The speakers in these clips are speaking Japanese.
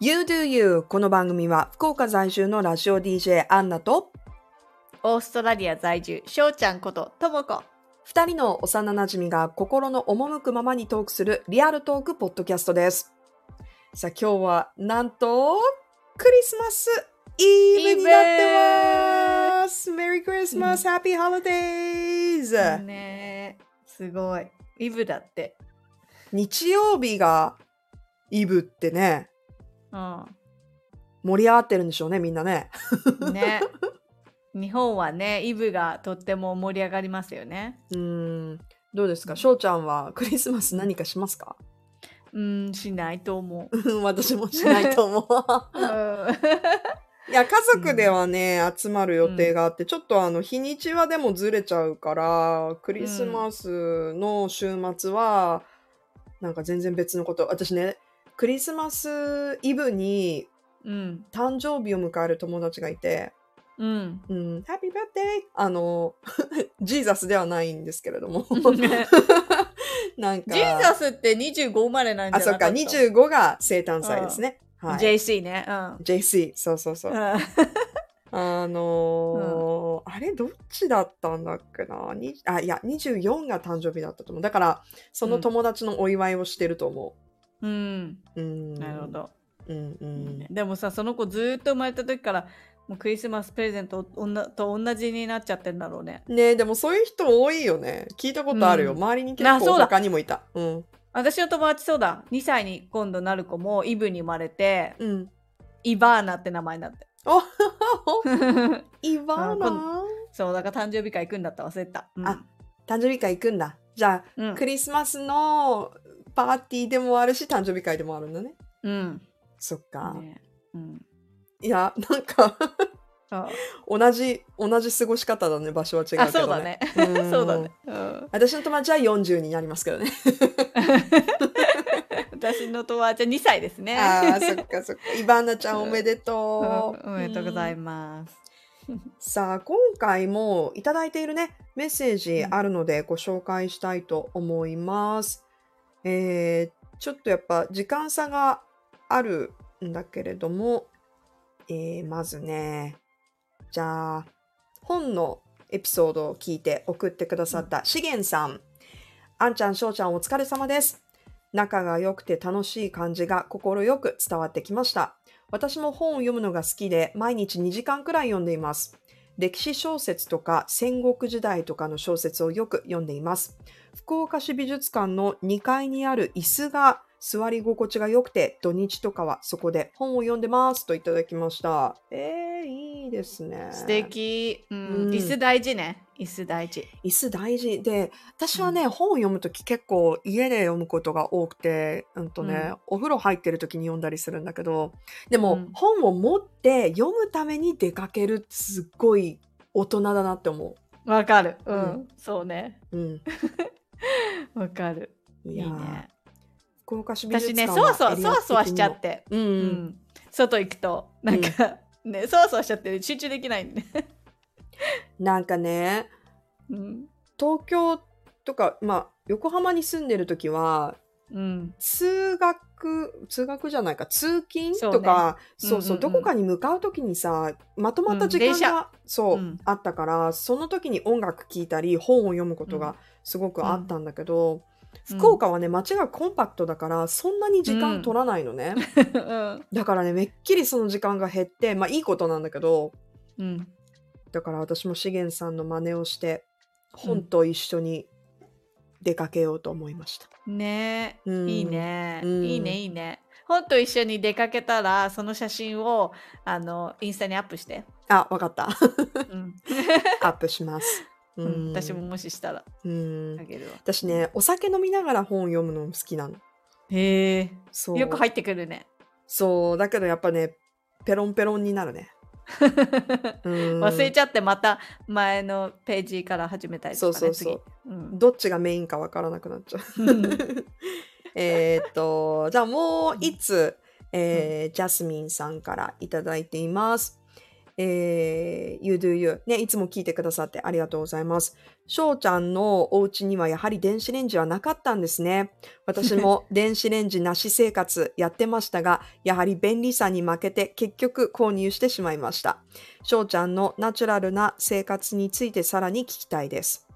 You Do You この番組は福岡在住のラジオ DJ アンナとオーストラリア在住、しょうちゃんことともこ。二人の幼馴染が心の赴くままにトークするリアルトークポッドキャストです。さあ今日はなんとクリスマスイブになってます。メリークリスマス、ハッピーホリデーズ、ねえ、すごい。イブだって。日曜日がイブってね、う盛り上がってるんでしょうね、みんなね。ん。ね。日本はね、イブがとっても盛り上がりますよね。うーん。どうですか？翔ちゃんはクリスマス何かしますか？うん、しないと思う。う ん私もしないと思う。うんいや、家族ではね、集まる予定があって、ちょっとあの、日にちはでもずれちゃうから、クリスマスの週末は、なんか全然別のこと。私ね、クリスマスイブにうん。誕生日を迎える友達がいて、うん。うん、ハッピーバースデーあの、ジーザスではないんですけれども。なんか、ジーザスって25生まれなんじあ、そっか、ゃなかった25が生誕祭ですね。はい。JC ね。うん。JC、そうそうそう。うんあのーあれどっちだったんだっけな？にあ、いや、24が誕生日だったと思う。だから、その友達のお祝いをしてると思うん。う。うん。なるほ。ど。うんうん。でもさその子ずーっと生まれた時からもうクリスマスプレゼントと同じになっちゃってんだろうねねでもそういう人多いよね。聞いたことあるよ。うん周りに結構他にもいた。うん。私の友達そうだ2歳に今度なる子もイブに生まれてうん。イバーナって名前になってお イバーあナそうだから誕生日会行くんだった忘れてた、うん、あ誕生日会行くんだ。じゃあ、うんクリスマスのパーティーでもあるし、誕生日会でもあるんだね。うんそっか。ねうんいや、なんかあ同じ、同じ過ごし方だね。場所は違うけど、ね。あそうだねうんそうだね、うん、私の友達は40になりますけどね。私の友達は2歳ですねああ、そっかそっか。イバーナちゃんおめでとう。うんおめでとうございまます、す。さあ、今回もいただいているね、メッセージあるのでご紹介したいと思います。えー、ちょっとやっぱ時間差があるんだけれども、えー、まずね、じゃあ、本のエピソードを聞いて送ってくださったしげんさん。あんちゃん、しょうちゃんお疲れ様です。仲が良くて楽しい感じが心よく伝わってきました。私も本を読むのが好きで毎日2時間くらい読んでいます。歴史小説とか戦国時代とかの小説をよく読んでいます。福岡市美術館の2階にある椅子が座り心地が良くて土日とかはそこで本を読んでますといただきました。えー、いいですね。素敵、うん。うん。椅子大事ね。椅子大事。椅子大事。で私はね、本を読むとき結構家で読むことが多くて、うんとねうん。お風呂入ってるときに読んだりするんだけどでも、うん。本を持って読むために出かけるすっごい大人だなって思わかる。うん、うん。そうね。う。うん、わかる。いいね。福岡市美術館私ねそわそわそわそわしちゃっ的て。うん、ううん。ん、外行くとなんか、ねそわそわしちゃって集中できないんで、なんかねうん東京とかまあ横浜に住んでるときはうん、通学通学じゃないか通勤とかそう,、そううんうんうん。どこかに向かう時にさまとまった時間が、そう、うん。あったからその時に音楽聴いたり本を読むことがすごくあったんだけど、うん福岡はね街がコンパクトだからそんなに時間取らないのね、うん。だからねめっきりその時間が減ってまあいいことなんだけどうん、だから私も資源さんの真似をして本と一緒に出かけようと思いました。ね。え、うん。いいね、うん。いいねいいね。本と一緒に出かけたらその写真をあのインスタにアップして、あわかった。うん。アップします。ううん、私ももししたらうん。あげるわ。私ねお酒飲みながら本読むの好きなの。へえ。そう。よく入ってくるね。そう。だけどやっぱねペロンペロンになるね。うん。忘れちゃってまた前のページから始めたりとかねそうそうそう。次。うん。どっちがメインかわからなくなっちゃう。えーっとじゃあもういつ、えージャスミンさんからいただいていますえー、You Do You。ね、いつも聞いてくださってありがとうございます。翔ちゃんのお家にはやはり電子レンジはなかったんですね。私も 電子レンジなし生活やってましたが、やはり便利さに負けて結局購入してしまいました。翔ちゃんのナチュラルな生活についてさらに聞きたいです。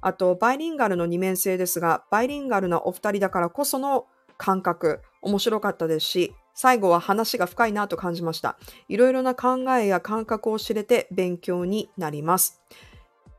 あと、バイリンガルの二面性ですが、バイリンガルなお二人だからこその感覚、面白かったですし、最後は話が深いなと感じました。いろいろな考えや感覚を知れて勉強になります。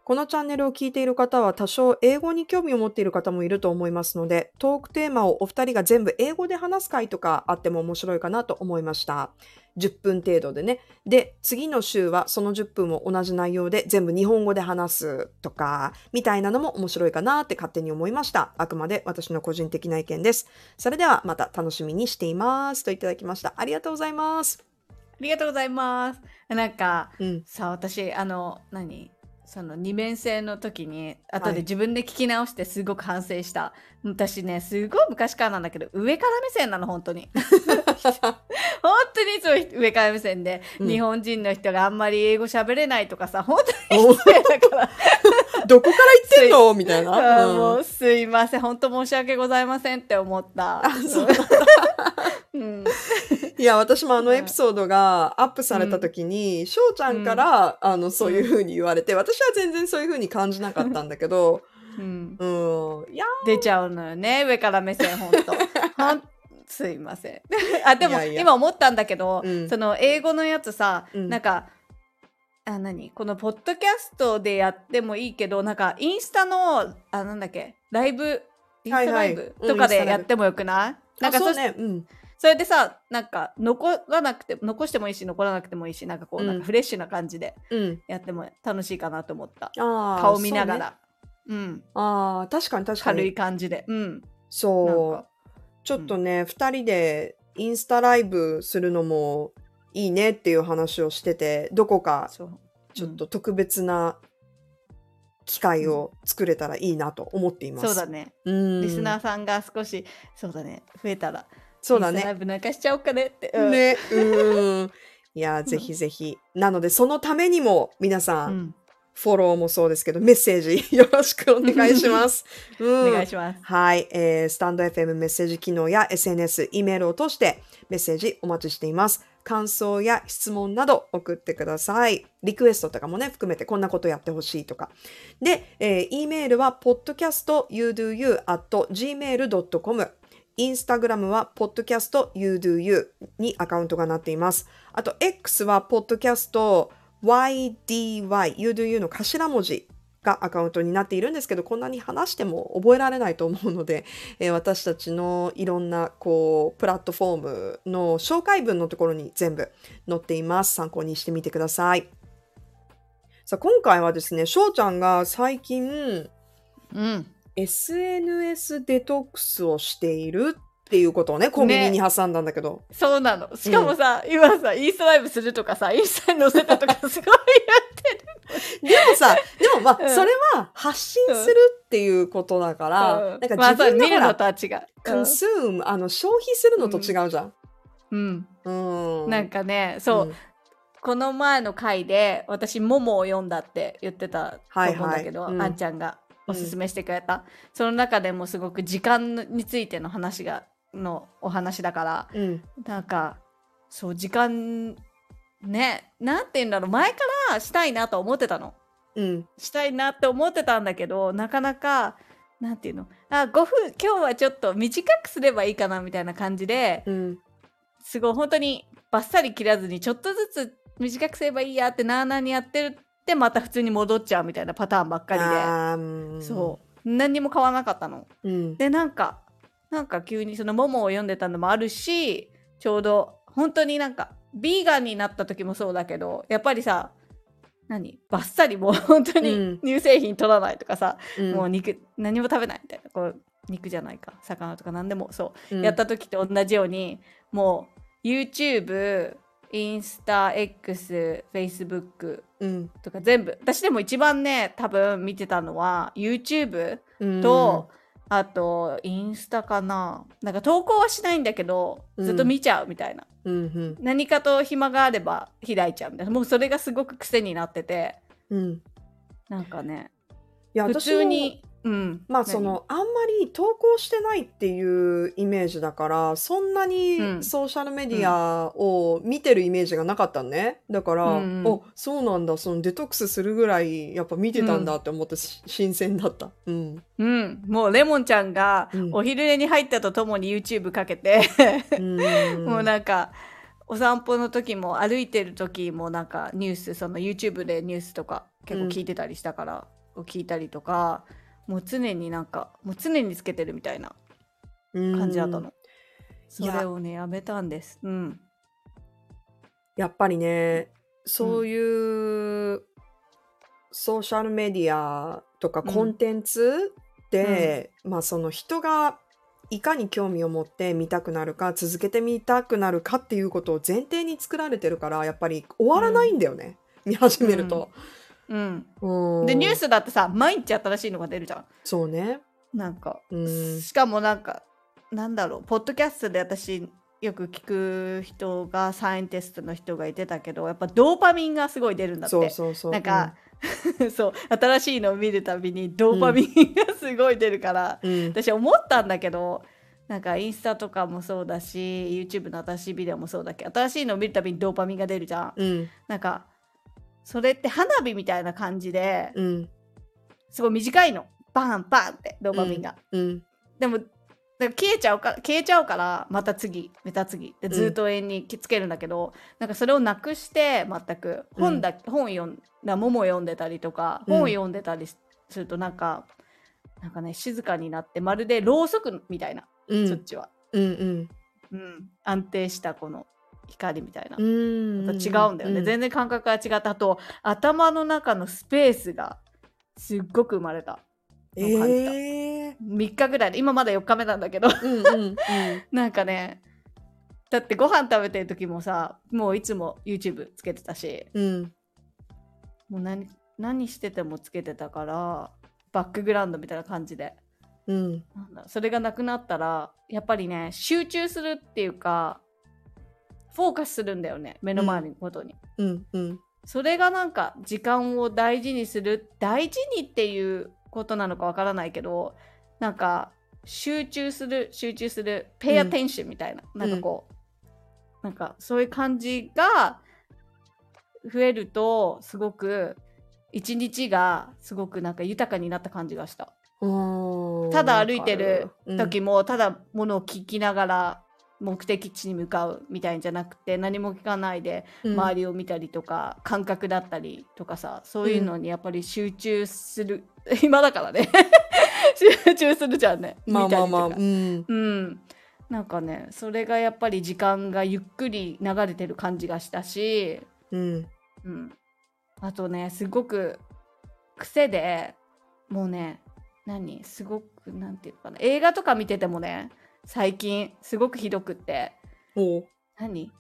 このチャンネルを聞いている方は多少英語に興味を持っている方もいると思いますので、トークテーマをお二人が全部英語で話す回とかあっても面白いかなと思いました。10分程度でね。で、次の週はその10分を同じ内容で全部日本語で話すとか、みたいなのも面白いかなって勝手に思いました。あくまで私の個人的な意見です。それではまた楽しみにしています。といただきました。ありがとうございます。ありがとうございます。なんか、うん。さ、私、あの、何？その二面性の時に後はいで自分で聞き直してすごく反省した、私ねすごい昔からなんだけど上から目線なの本当に。本当にいつも上から目線で、うん。日本人の人があんまり英語喋れないとかさ本当にお失礼だから。どこから言ってんの？みたいな。うん。もうすいません。本当申し訳ございませんって思った。あそう。う。ん、いや、私もあのうん。エピソードがアップされた時に、翔、ちゃんから、あの、そういう風に言われて、私は全然そういう風に感じなかったんだけど、うん、うん。いや、出ちゃうのよね上から目線本当 すいません。あでも今思ったんだけど、うん。その英語のやつさ、うん。なんかあ何？このポッドキャストでやってもいいけどなんかインスタのあなんだっけ？ライブ？インスタライブはいはいうんとかでやってもよくない、なんかそうね。うん。それでさなんか残らなくて残してもいいし残らなくてもいいしなんかこう、うんなん。かフレッシュな感じでうん。やっても楽しいかなと思った。顔見ながらうんああ、確かに確か軽いに。感じでうんそうか。ちょっとね、二、人でインスタライブするのもいいねっていう話をしてて、どこかちょっと特別な機会を作れたらいいなと思っています。そうだねうん。リスナーさんが少しそうだね増えたらそうだね。ライブなんかしちゃおうかねって、うんね。うん。いや、ぜひぜひ。なので、そのためにも皆さ、うんんフォローもそうですけど、メッセージ よろしくお願いします。うん、お願いしますはい、えースタンド FM メッセージ機能や SNS、E メールを通してメッセージお待ちしています。感想や質問など送ってください。リクエストとかもね、含めてこんなことやってほしいとか。で、えー E メールは podcastyoudoyou.gmail.com インスタグラムは podcastyoudoyou にアカウントがなっています。あと X は podcast YDY、YouDoYou の頭文字がアカウントになっているんですけど、こんなに話しても覚えられないと思うので、えー私たちのいろんなこうプラットフォームの紹介文のところに全部載っています。参考にしてみてください。さあ今回はですね、翔ちゃんが最近うん SNS デトックスをしているっていうことをね、コンビニに挟んだんだけど。そうなの。しかもさ、今さインスタライブするとかさインスタに載せたとかすごいでもさ、でもまあ、うん。それは発信するっていうことだから、やってる、なんかまあ自分がほらそう見るのとは違う、コンスーム、あの、消費するのと違うじゃん。うん、うん。なんかねそう、ん。この前の回で私「モモ」を読んだって言ってたと思うんだけど、はいはい。うん。あんちゃんがおすすめしてくれた、その中でもすごく時間についての話がのお話だからうん。なんかそう時間ねなんて言うんだろう前からしたいなと思ってたのうん。したいなって思ってたんだけどなかなかなんていうの？あ5分今日はちょっと短くすればいいかなみたいな感じでうん。すごい本当にバッサリ切らずにちょっとずつ短くすればいいやってなあなあにやってるってまた普通に戻っちゃうみたいなパターンばっかりでそう何にも変わらなかったの。う。うん。でなんかなんか急にその「モモ」を読んでたのもあるしちょうど本当になんかビーガンになった時もそうだけどやっぱりさ何バッサリもう本当うん。に乳製品取らないとかさ、うん。もう肉何も食べないみたいなこう肉じゃないか魚とか何でもそううん。やった時と同じように、もう YouTube インスタ X Facebook うん。とか全部私でも一番ね多分見てたのは YouTube うん。と、あとインスタかな。なんか投稿はしないんだけどうん。ずっと見ちゃうみたいな、うんうん。何かと暇があれば開いちゃうみたいなもうそれがすごく癖になってて。うん。なんかね。いや普通にうん。何まあそのあんまり投稿してないっていうイメージだからそんなにうん。ソーシャルメディアを見てるイメージがなかったのね。だから、うんうん。おそうなんだ。そのデトックスするぐらいやっぱ見てたんだって思ってし新鮮だった。うん。うん。もうレモンちゃんがうん。お昼寝に入ったとともに YouTube かけて、うん。もうなんかお散歩の時も歩いてる時もなんかニュースその YouTube でニュースとか結構聞いてたりしたから、聞いたりとかもう常になんかもう常につけてるみたいな感じだったの、それをねやめたんです。うん。やっぱりねそういうソーシャルメディアとかうん。コンテンツで、まあその人がいかに興味を持って見たくなるか続けてみたくなるかっていうことを前提に作られてるからやっぱり終わらないんだよね、見始めると。うん、うんでニュースだってさ毎日新しいのが出るじゃん。そうね。なんかうん。しかもなんかなんだろうポッドキャストで私よく聞く人がサイエンティストの人が言ってたけどやっぱドーパミンがすごい出るんだって。そうそうそう。なんか、そう新しいのを見るたびにドーパミンがすごい出るから、うん、うん。私思ったんだけどなんかインスタとかもそうだし YouTube の新しいビデオもそうだけど新しいのを見るたびにドーパミンが出るじゃん。うん。なんかそれって花火みたいな感じでうん。すごい短いの。バンバンってドーパミンが。うん。でもだから消えちゃうから消えちゃうからまた次また次。でずっと永遠につけるんだけど、なんかそれをなくして全く。本だ、本読んだもも読んでたりとかうん。本読んでたりするとなんか、なんかね静かになってまるでろうそくみたいな、うん。そっちは、うんうん。うん、安定したこの光みたいな、うん。また違うんだよね、全然感覚が違ったあと頭の中のスペースがすっごく生まれた。えー。3日ぐらいで今まだ4日目なんだけど。うんうんうん。なんかねだってご飯食べてる時もさもういつも YouTube つけてたし。うん。もう何何しててもつけてたからバックグラウンドみたいな感じで。うん。なんだそれがなくなったらやっぱりね集中するっていうかフォーカスするんだよね目の前のことに、うんうんそれがなんか時間を大事にする大事にっていうことなのかわからないけどなんか集中する集中する pay うん attention みたいな、なんかこうなんかそういう感じが増えるとすごく一日がすごくなんか豊かになった感じがした。うんただ歩いてるうん。時もただものを聞きながら目的地に向かうみたいんじゃなくて何も聞かないで周りを見たりとか、感覚だったりとかさそういうのにやっぱり集中する、暇だからね。集中するじゃんね。まあまあまあ、うん、うん。なんかねそれがやっぱり時間がゆっくり流れてる感じがしたし、うん、うん、あとねすごく癖でもうね何？すごくなんていうのかな。映画とか見ててもね最近すごくひどくって。おう。何？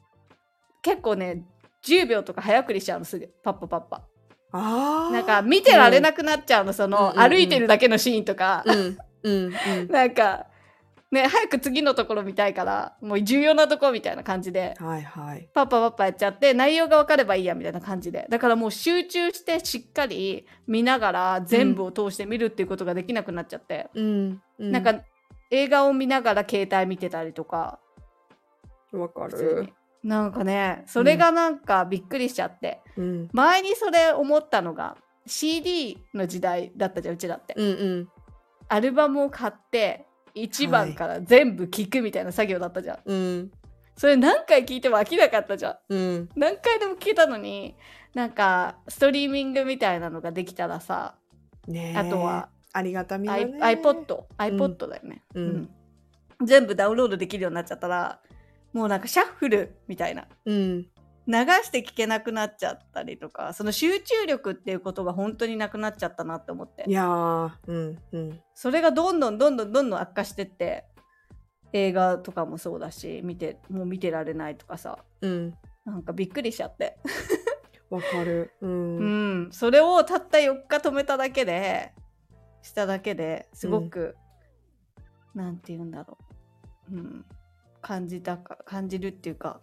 結構ね10秒とか早送りしちゃうのすぐ。パッパパッパ。あー。なんか見てられなくなっちゃうのその、うんうんうん。歩いてるだけのシーンとか、うんうんうん。なんかね早く次のところ見たいからもう重要なところみたいな感じで。はいはい。パッパパッパやっちゃって内容が分かればいいやみたいな感じで。だからもう集中してしっかり見ながら全部を通して見るっていうことができなくなっちゃって、うん、うなんか映画を見ながら携帯見てたりとか。わかる。に。なんかねそれがなんかびっくりしちゃって、うん。前にそれ思ったのが CD の時代だったじゃんうちだって、うんうん。アルバムを買って1番から全部聴くみたいな作業だったじゃん、うん。それ何回聴いても飽きなかったじゃん。うん。何回でも聞けたのになんかストリーミングみたいなのができたらさ、ねえ。あとはありがたみだね。iPod iPod だよね、うん。全部ダウンロードできるようになっちゃったらもうなんかシャッフルみたいな。うん。流して聞けなくなっちゃったりとかその集中力っていうことが本当になくなっちゃったなって思って。いやーうんうん。それがどんどんどんどんどんどん悪化してって映画とかもそうだし見てもう見てられないとかさうんなんかびっくりしちゃってわかるううんん、それをたった4日止めただけでしただけですごく、なんて言うんだろう、うん、感じたか感じるっていうか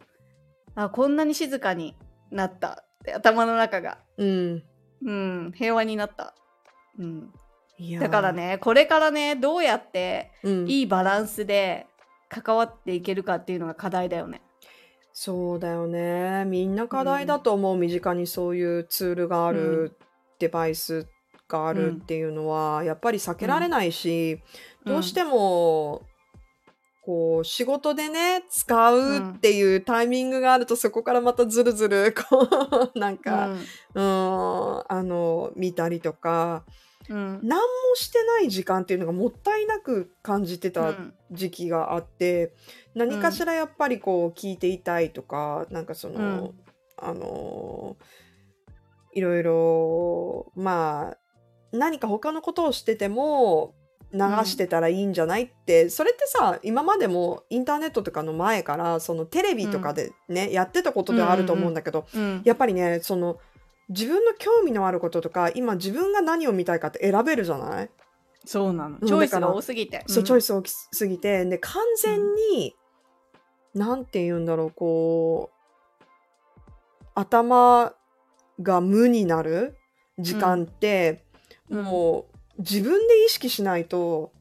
あこんなに静かになった。って頭の中が。うん。うん。平和になった、うん、だから。ねこれからねどうやってうん。いいバランスで関わっていけるかっていうのが課題だよね。そうだよね。みんな課題だと思う。身近にそういうツールがある、デバイスがあるっていうのは、やっぱり避けられないし、どうしても、こう、仕事でね、使うっていうタイミングがあると、そこからまたずるずる、こう、なんか、うん、あの、見たりとか、うんうん。何もしてない時間っていうのがもったいなく感じてたうん。時期があって、何かしらやっぱりこう聞いていたいとか、なんかその、うん。あのいろいろまあ何か他のことをしてても流してたらいいんじゃないって、それってさ今までもインターネットとかの前からそのテレビとかでね、やってたことではあると思うんだけど、うんやっぱりねその自分の興味のあることとか今自分が何を見たいかって選べるじゃない、そうなの。うんチョイスが多すぎて。そうチョイスス大きすぎてで完全に、なんて言うんだろうこう頭が無になる時間って、うんもう自分で意識しないと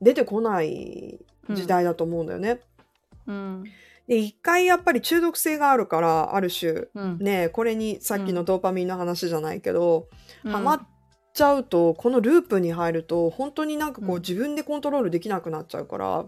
出てこない時代だと思うんだよね。うん。で一回やっぱり中毒性があるからある種うん。ねこれにさっきのドーパミンの話じゃないけど、うん。ハマっちゃうとこのループに入ると本当になんかこう、うん。自分でコントロールできなくなっちゃうから。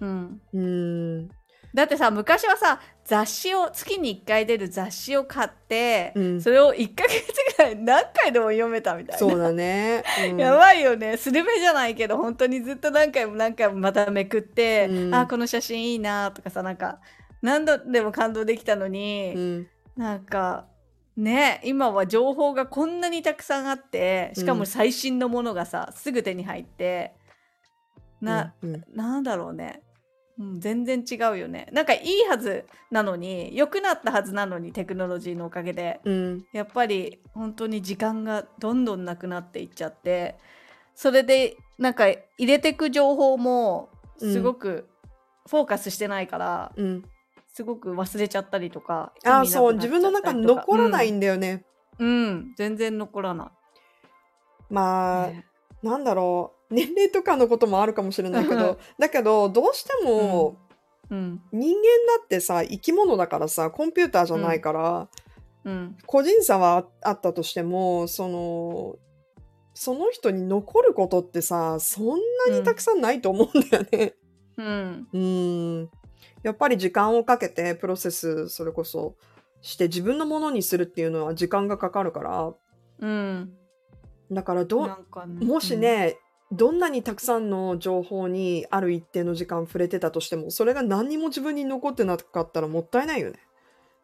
うん。うーんだってさ昔はさ雑誌を月に1回出る雑誌を買って、うん。それを1ヶ月ぐらい何回でも読めたみたいな。そうだね。うん。やばいよね。スルメじゃないけど本当にずっと何回も何回もまためくって、うん。あこの写真いいなとかさなんか何度でも感動できたのに、うん。なんかね今は情報がこんなにたくさんあってしかもうん。最新のものがさ、すぐ手に入ってな、ん。なんだろうね、うん、全然違うよね。なんかいいはずなのに良くなったはずなのにテクノロジーのおかげで。うん。やっぱり本当に時間がどんどんなくなっていっちゃって。それでなんか入れてく情報もすごくフォーカスしてないから、うん。すごく忘れちゃったりとかあそう自分の中に残らないんだよね。うん、うん。全然残らなまあ、い、ねなんだろう。年齢とかのこともあるかもしれないけうん。どだけどどうしても、うん。人間だってさ生き物だからさコンピューターじゃないから、うん。個人差はあったとしてもそのその人に残ることってさそんなにたくさんないと思うんだよね。うん。うん。やっぱり時間をかけてプロセスそれこそして自分のものにするっていうのは時間がかかるから。うんだからどなんかねもしね、どんなにたくさんの情報にある一定の時間触れてたとしてもそれが何にも自分に残ってなかったらもったいないよね。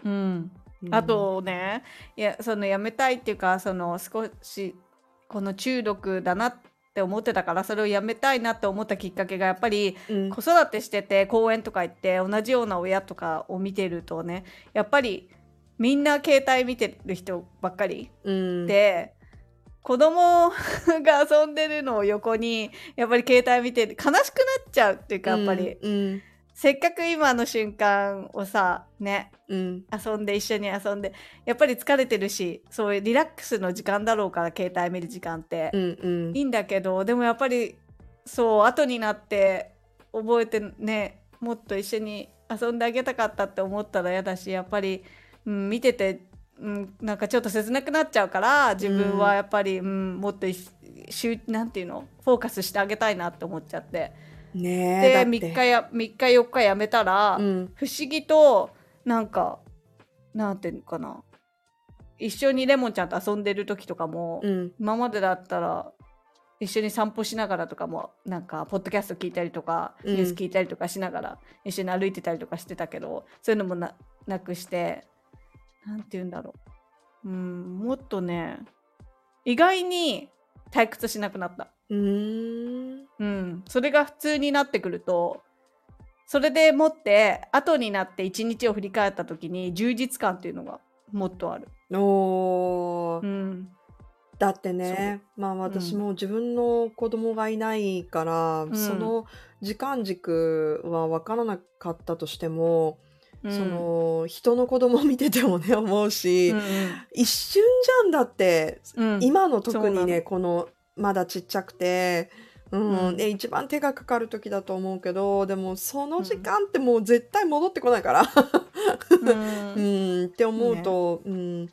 うん、うん。あとねいやそのやめたいっていうかその少しこの中毒だなって思ってたからそれをやめたいなって思ったきっかけがやっぱりうん。子育てしてて公園とか行って同じような親とかを見てるとねやっぱりみんな携帯見てる人ばっかりうん。で、子供が遊んでるのを横にやっぱり携帯見て悲しくなっちゃうっていうかやっぱり、うん。せっかく今の瞬間をさねうん。遊んで一緒に遊んでやっぱり疲れてるしそういうリラックスの時間だろうから携帯見る時間って、うんうん。いいんだけどでもやっぱりそう後になって覚えてねもっと一緒に遊んであげたかったって思ったら嫌だしやっぱり、うん、見てて、うん、なんかちょっと切なくなっちゃうから自分はやっぱり、うんもっといしゅなんていうの？フォーカスしてあげたいなって思っちゃって。でねえだって。3日や3日4日やめたら、うん。不思議となんかなんていうのかな？一緒にレモンちゃんと遊んでる時とかも、うん。今までだったら一緒に散歩しながらとかもなんかポッドキャスト聞いたりとか、うん。ニュース聞いたりとかしながら一緒に歩いてたりとかしてたけどそういうのもななくしてなんて言うんだろう。うんもっとね意外に退屈しなくなった。うーん。うん、それが普通になってくるとそれでもって後になって一日を振り返った時に充実感っていうのがもっとある。おー。うん。だってねまあ私も自分の子供がいないから、ん。その時間軸は分からなかったとしてもうん。その人の子供見ててもね 思うし、うん一瞬じゃんだってうん。うん今の特にねこのまだちっちゃくて、うん。うん。で一番手がかかる時だと思うけどでもその時間ってもう絶対戻ってこないから、うん。うん、って思うと、うん、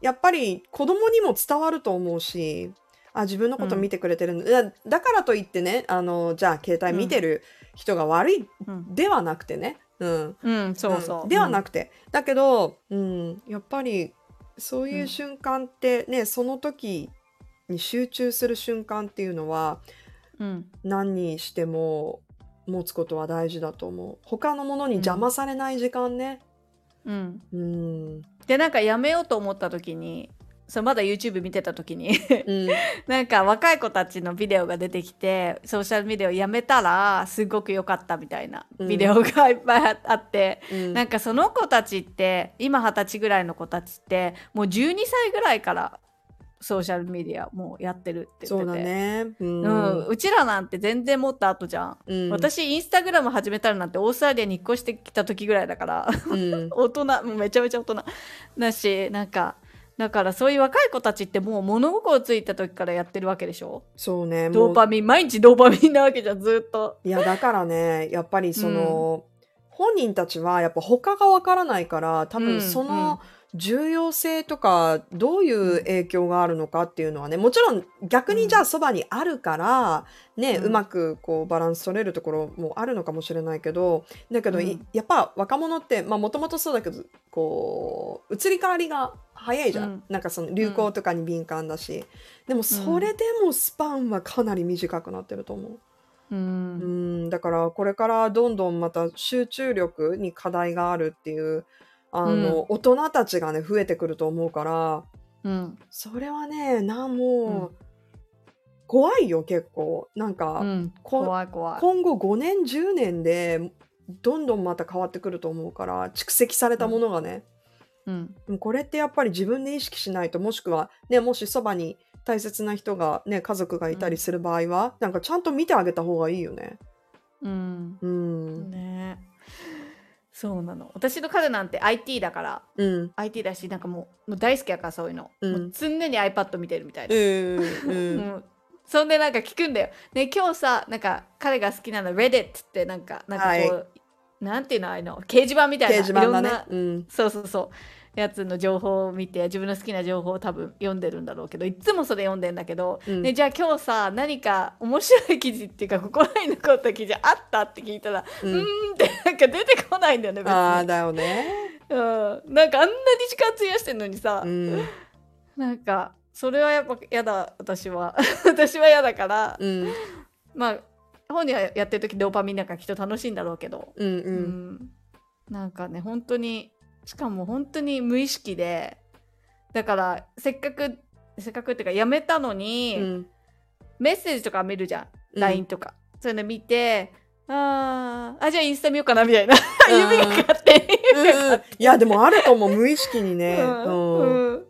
やっぱり子供にも伝わると思うしあ自分のこと見てくれてるんだ,だ、だからといってねあのじゃあ携帯見てる人が悪いうん。ではなくてね、うん、うんそうそう、うん。ではなくて、だけど、うん、やっぱりそういう瞬間ってね、その時に集中する瞬間っていうのはうん。何にしても持つことは大事だと思う。他のものに邪魔されない時間ね。うん、うん。でなんかやめようと思った時にそれまだ YouTube 見てた時に。うん。なんか若い子たちのビデオが出てきてソーシャルメディアをやめたらすごく良かったみたいなうん。ビデオがいっぱいあって、うん。なんかその子たちって今二十歳ぐらいの子たちってもう12歳ぐらいからソーシャルメディアもうやってるって言ってて。だね。ううんん、うちらなんて全然もっと後じゃん、うん。私インスタグラム始めたのなんてオーストラリアに引っ越してきた時ぐらいだから。うん。大人もうめちゃめちゃ大人。だしなんかだからそういう若い子たちってもう物心ついた時からやってるわけでしょ？そうねドーパミン毎日ドーパミンなわけじゃんずっと。いやだからねやっぱりその、本人たちはやっぱ他がわからないから多うん分その重要性とかどういう影響があるのかっていうのはねもちろん逆にじゃあそばにあるからね、うん。うまくこうバランス取れるところもあるのかもしれないけどだけど、いうん。やっぱ若者ってもともとそうだけどこう移り変わりが早いじゃん、うん。なんかその流行とかに敏感だし、でもそれでもスパンはかなり短くなってると思う。ううんん、だからこれからどんどんまた集中力に課題があるっていうあの、大人たちがね増えてくると思うからうん。それはねなもう、怖いよ結構。なんか、怖い怖い。今後5年10年でどんどんまた変わってくると思うから蓄積されたものがね、うん。これってやっぱり自分で意識しないともしくはねもしそばに大切な人がね家族がいたりする場合は、なんかちゃんと見てあげた方がいいよね。うん。うそうなの私の彼なんて IT だからうん。IT だしなんかもうもう大好きやからそういうの、うんもう常に iPad 見てるみたいな、うん。そんでなんか聞くんだよ。ね今日さなんか彼が好きなの Reddit ってなんかなんかこう、なんていうのあの掲示板みたいなねいろんな。うん。そうそうそうやつの情報を見て自分の好きな情報を多分読んでるんだろうけどいつもそれ読んでんだけど、うんね、じゃあ今日さ何か面白い記事っていうか心に残った記事あったって聞いたらううんーんってなんか出てこないんだよね別にああ、だよね。うん、なんかあんなに時間費やしてんのにさ、うん。なんかそれはやっぱ嫌だ私は 私は嫌だから、うん。まあ本人はやってる時ドーパミンなんかきっと楽しいんだろうけど、うん。う。うんんなんかね本当にしかも本当に無意識でだからせっかくせっかくっていうかやめたのに、うん。メッセージとか見るじゃん、うん LINE とか。そういうの見てあーあじゃあインスタ見ようかなみたいな。ん。指が勝手にいや、でもあると思う、無意識にね。うん。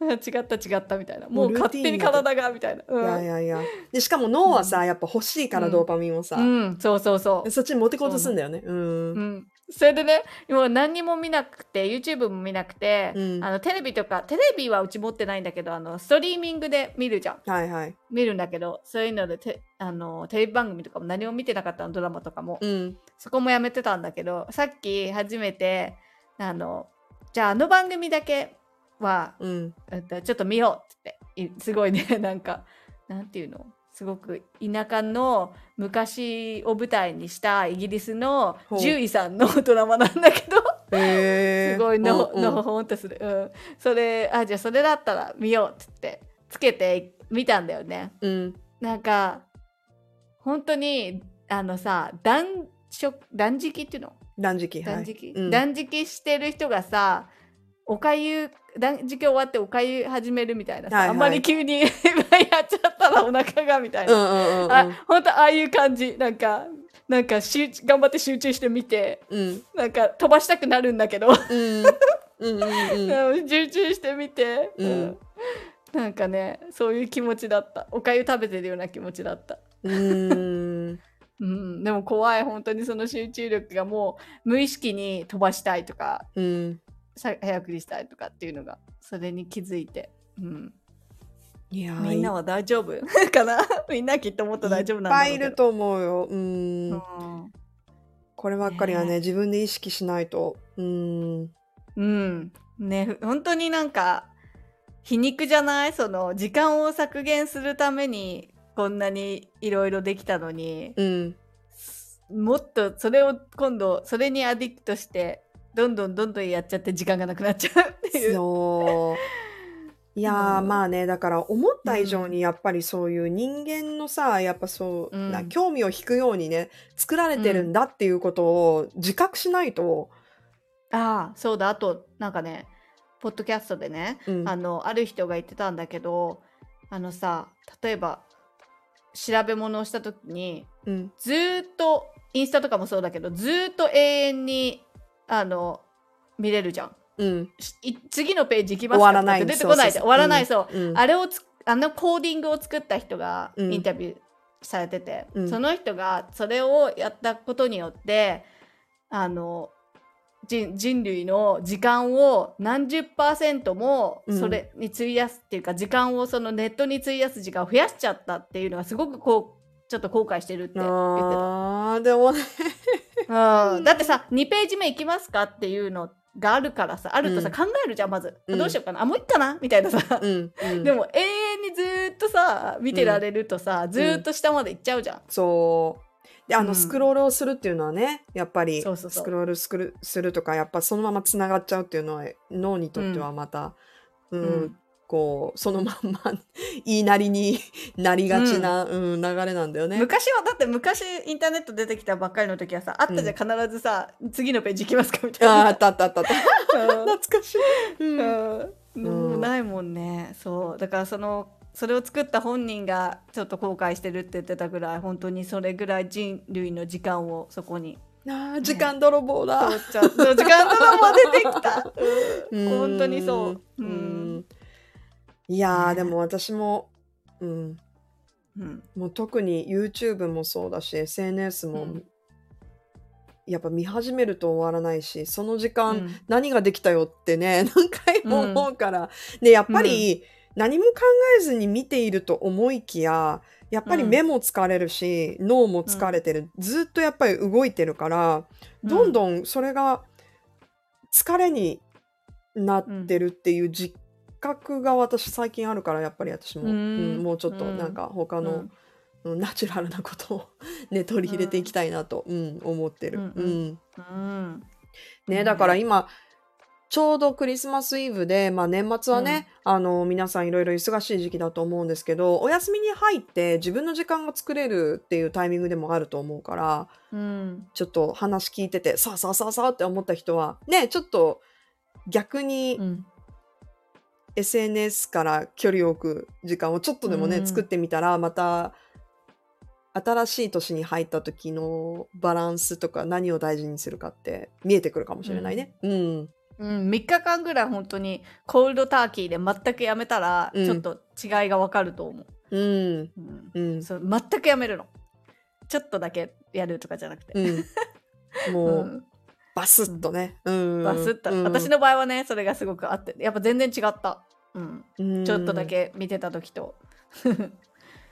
違った違ったみたいな。もう勝手に体がみたいな、うん。いやいやいや。で、しかも脳はさ、やっぱ欲しいから、うん。ドーパミンをさ。うん、そうそうそう。そっちに持ってこうとすんだよね。うん。う。ん、それでねもう何にも見なくて YouTube も見なくて、うんあのテレビとかテレビはうち持ってないんだけどあのストリーミングで見るじゃんはいはい。見るんだけどそういうのでてあのテレビ番組とかも何も見てなかったのドラマとかも、うん。そこもやめてたんだけどさっき初めてあのじゃああの番組だけはうん。えっとちょっと見ようって言っていすごいねなんかなんていうの？すごく田舎の昔を舞台にしたイギリスの獣医さんのドラマなんだけど。すごいの、うんうん。のほほんとする、うん、それあじゃあそれだったら見ようっつってつけて見たんだよね。うん。なんか本当にあのさ断食断食っていうの？断食。はい。断食、うん。断食してる人がさおかゆ断食終わっておかゆ始めるみたいなさ、はいはい。あんまり急に やっちゃったらお腹がみたいな、うんうんうんあ本当ああいう感じ。なんかなんか集中頑張って集中してみてうん。うん。なんか飛ばしたくなるんだけど。集中してみて、うん。なんかねそういう気持ちだった。おかゆ食べてるような気持ちだった、うーん。うん、でも怖い。本当にその集中力がもう無意識に飛ばしたいとか。うん。さ早送りしたいとかっていうのがそれに気づいて、うん、いやーみんなは大丈夫？かな？みんなきっともっと大丈夫なんだろうけどいっぱいいると思うよ。うん。うんこればっかりはねね自分で意識しないと。うん。うん。ね、本当になんか、皮肉じゃない？その、時間を削減するために、こんなにいろいろできたのに、うん。もっとそれを今度、それにアディクトして、どんどんどんどんやっちゃって時間がなくなっちゃうっていう。そう。いやー、うんまあねだから思った以上にやっぱりそういう人間のさやっぱそう、うんな興味を引くようにね作られてるんだっていうことを自覚しないと、ああ、そうだ。あと、なんかね、ポッドキャストでね、うんあの、ある人が言ってたんだけど、あのさ、例えば、調べ物をした時に、うんずーっとインスタとかもそうだけどずーっと永遠にあの見れるじゃん。うん、次のページ行きますか？終わらない。出てこないじゃん終わらない、そう、うん、あれをつあのコーディングを作った人がうん。インタビューされてて、うん。その人がそれをやったことによってあの人人類の時間を何十パーセントもうん。それに費やすっていうか、時間をそのネットに費やす時間を増やしちゃったっていうのはすごくこうちょっと後悔してるって言ってた。でもねうん。だってさ2ページ目いきますかっていうのがあるからさあるとさ、うん。考えるじゃんまず、うん。どうしようかな。あもういっかな？みたいなさ、でも永遠にずーっとさ見てられるとさ、ずーっと下まで行っちゃうじゃん、そう。であの、うん。スクロールをするっていうのはねやっぱりスクロールするするとかやっぱそのままつながっちゃうっていうのは脳にとってはまた、うん。うんこうそのまんま言いなりになりがちな、うん流れなんだよね。昔はだって昔インターネット出てきたばっかりの時はさあったじゃん、必ずさ次のページ行きますかみたいな。あーあったあったあった。あった。うん。懐かしい。うん。うん。もううん。ないもんね。そう。だからそのそれを作った本人がちょっと後悔してるって言ってたぐらい本当にそれぐらい人類の時間をそこに。あー時間泥棒だ。通っちゃうそう時間とかも出てきた、うん。うん本当にそう、ううんんいやーね。でも私も、うん、うん。もう特に YouTube もそうだし SNS も、うん。やっぱ見始めると終わらないしその時間、うん。何ができたよってね 何回も思うから、でやっぱり何も考えずに見ていると思いきややっぱり目も疲れるし、脳も疲れてる、ずっとやっぱり動いてるからどんどんそれが疲れになってるっていう実覚が私最近あるからやっぱり私も、うん。うんもうちょっとうん。なんか他の、うん。うんナチュラルなことを、ね、取り入れていきたいなと、うん。思ってる。うんううん。ん。うん。ね、だから今ちょうどクリスマスイブで、まあ、年末はね、あの皆さんいろいろ忙しい時期だと思うんですけどお休みに入って自分の時間が作れるっていうタイミングでもあると思うからうん。ちょっと話聞いててさあさあさあさあって思った人はねちょっと逆にうん SNS から距離を置く時間をちょっとでもね、うん作ってみたらまた新しい年に入った時のバランスとか何を大事にするかって見えてくるかもしれないね。うん。うん、3日間ぐらい本当にコールドターキーで全くやめたらうんちょっと違いがわかると思う、うん。うんうん。そう全くやめるのちょっとだけやるとかじゃなくて、うん。もう、うんバスッとね。うん。バスッと、うん私の場合はねそれがすごくあってやっぱ全然違った、うん、うんちょっとだ。け見てた時と、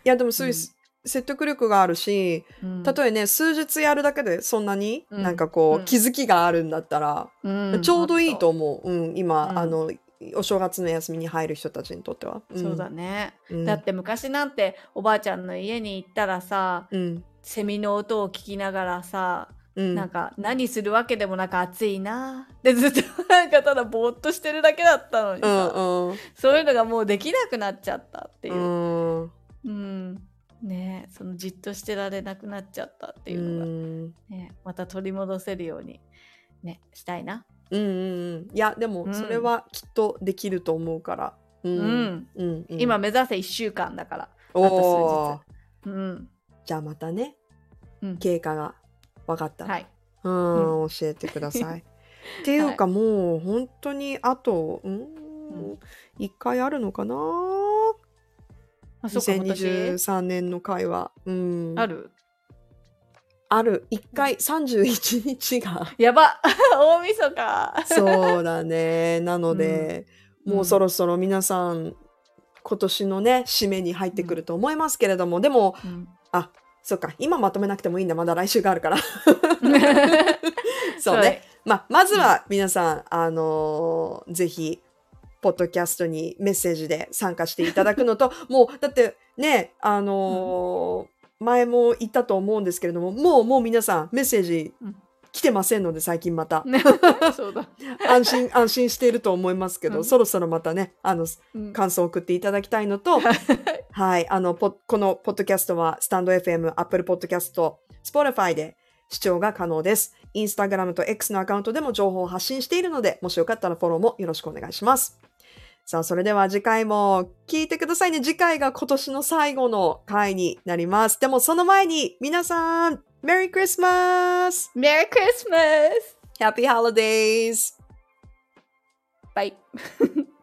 いや、でもそういううん。説得力があるし、うん。たとえね、数日やるだけでそんなにうん。なんかこう、うん。気づきがあるんだったら、うん。ちょうどいいと思う。うん。今、うん。あの、お正月の休みに入る人たちにとっては。ん。そうだね、うん。だって昔なんておばあちゃんの家に行ったらさうん。セミの音を聞きながらさ、うん。なんか何するわけでもなく暑いなでずっと なんかただぼーっとしてるだけだったのにうさ、んうん。そういうのがもうできなくなっちゃったっていうう、ん。うんねえそのじっとしてられなくなっちゃったってういうのが、んね、また取り戻せるように、ね、したいな。うんうん。いや、でもう、んそれはきっとできると思うから。う。うんんうん。うん今、目指せ1週間だから。おあーうんじゃあまたね、うん経過が分かった。ら、はい、うん、教えてください。っていうか、もう本当にあと、うんん、一回あるのかな？あそうか私？2023年の会話。うん。ある？ある。1回31日が。やば。大晦日。そうだね。なので、うん。もうそろそろ皆さん、今年のね、締めに入ってくると思いますけれども、でも、うんそっか、今まとめなくてもいいんだ。まだ来週があるから。そうね。まあ、まずは皆さん、あのーぜひ、ポッドキャストにメッセージで参加していただくのと、もう、だってね、あのー前も言ったと思うんですけれども、もう、もう皆さん、メッセージうん来てませんので、最近また。そうだ、安心、安心していると思いますけど、うんそろそろまたね、あの、うん感想を送っていただきたいのと、はい、あの、ポこのポッドキャストは、スタンド FM、Apple Podcast、Spotify で視聴が可能です。インスタグラムと X のアカウントでも情報を発信しているので、もしよかったらフォローもよろしくお願いします。さあ、それでは次回も聞いてくださいね。次回が今年の最後の回になります。でもその前に、皆さん、Merry Christmas! Merry Christmas! Happy Holidays! バイ